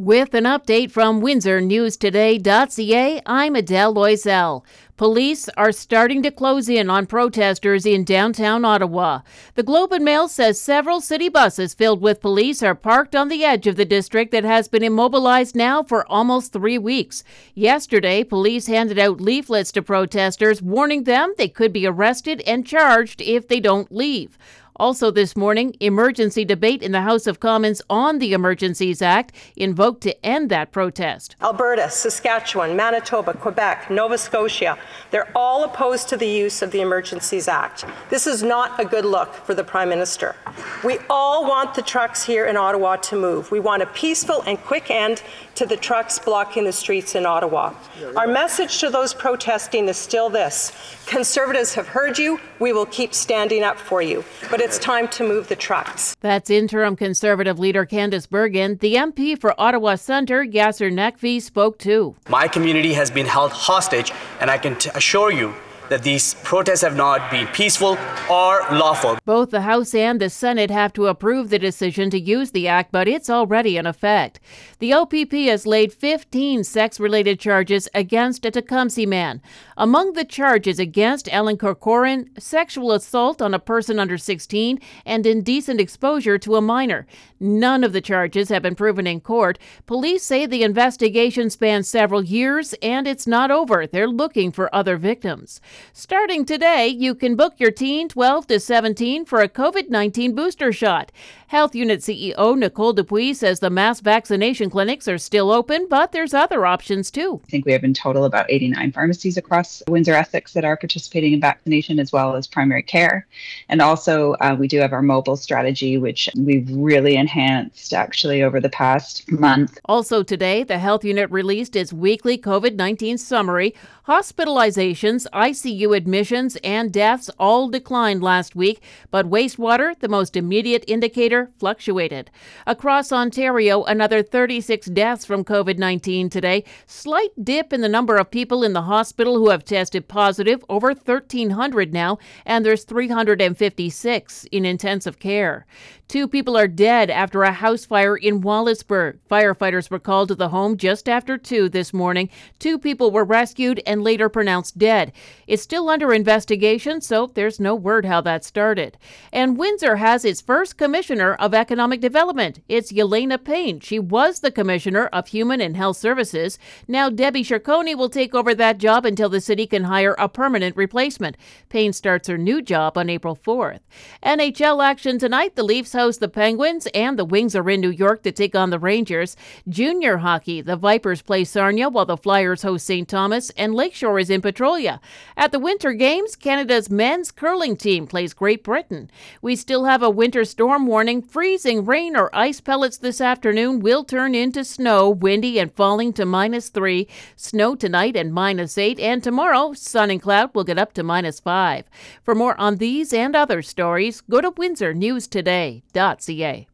With an update from WindsorNewsToday.ca, I'm Adele Loisel. Police are starting to close in on protesters in downtown Ottawa. The Globe and Mail says several city buses filled with police are parked on the edge of the district that has been immobilized now for almost three weeks. Yesterday, police handed out leaflets to protesters warning them they could be arrested and charged if they don't leave. Also, this morning, emergency debate in the House of Commons on the Emergencies Act invoked to end that protest. Alberta, Saskatchewan, Manitoba, Quebec, Nova Scotia, they're all opposed to the use of the Emergencies Act. This is not a good look for the Prime Minister. We all want the trucks here in Ottawa to move. We want a peaceful and quick end to the trucks blocking the streets in Ottawa. Our message to those protesting is still this Conservatives have heard you. We will keep standing up for you. But it's time to move the trucks. That's interim Conservative leader Candice Bergen. The MP for Ottawa Centre, Yasir Naqvi, spoke too. My community has been held hostage, and I can t- assure you that these protests have not been peaceful or lawful. Both the House and the Senate have to approve the decision to use the act, but it's already in effect. The OPP has laid 15 sex related charges against a Tecumseh man. Among the charges against Ellen Corcoran, sexual assault on a person under 16 and indecent exposure to a minor. None of the charges have been proven in court. Police say the investigation spans several years and it's not over. They're looking for other victims. Starting today, you can book your teen 12 to 17 for a COVID 19 booster shot. Health Unit CEO Nicole Dupuis says the mass vaccination clinics are still open, but there's other options too. I think we have in total about 89 pharmacies across Windsor Essex that are participating in vaccination as well as primary care. And also, uh, we do have our mobile strategy, which we've really enhanced actually over the past month. Also, today, the Health Unit released its weekly COVID 19 summary. Hospitalizations, ICU admissions, and deaths all declined last week, but wastewater, the most immediate indicator, fluctuated. Across Ontario, another 36 deaths from COVID 19 today. Slight dip in the number of people in the hospital who have tested positive, over 1,300 now, and there's 356 in intensive care. Two people are dead after a house fire in Wallaceburg. Firefighters were called to the home just after 2 this morning. Two people were rescued and later pronounced dead. It's still under investigation, so there's no word how that started. And Windsor has its first commissioner of economic development. It's Jelena Payne. She was the commissioner of human and health services. Now Debbie Cercone will take over that job until the city can hire a permanent replacement. Payne starts her new job on April 4th. NHL action tonight. The Leafs host the Penguins, and the Wings are in New York to take on the Rangers. Junior hockey, the Vipers play Sarnia while the Flyers host St. Thomas, and Lakeshore is in Petrolia. At the Winter Games, Canada's men's curling team plays Great Britain. We still have a winter storm warning. Freezing rain or ice pellets this afternoon will turn into snow, windy and falling to minus three. Snow tonight and minus eight, and tomorrow, sun and cloud will get up to minus five. For more on these and other stories, go to Windsor News Today ca.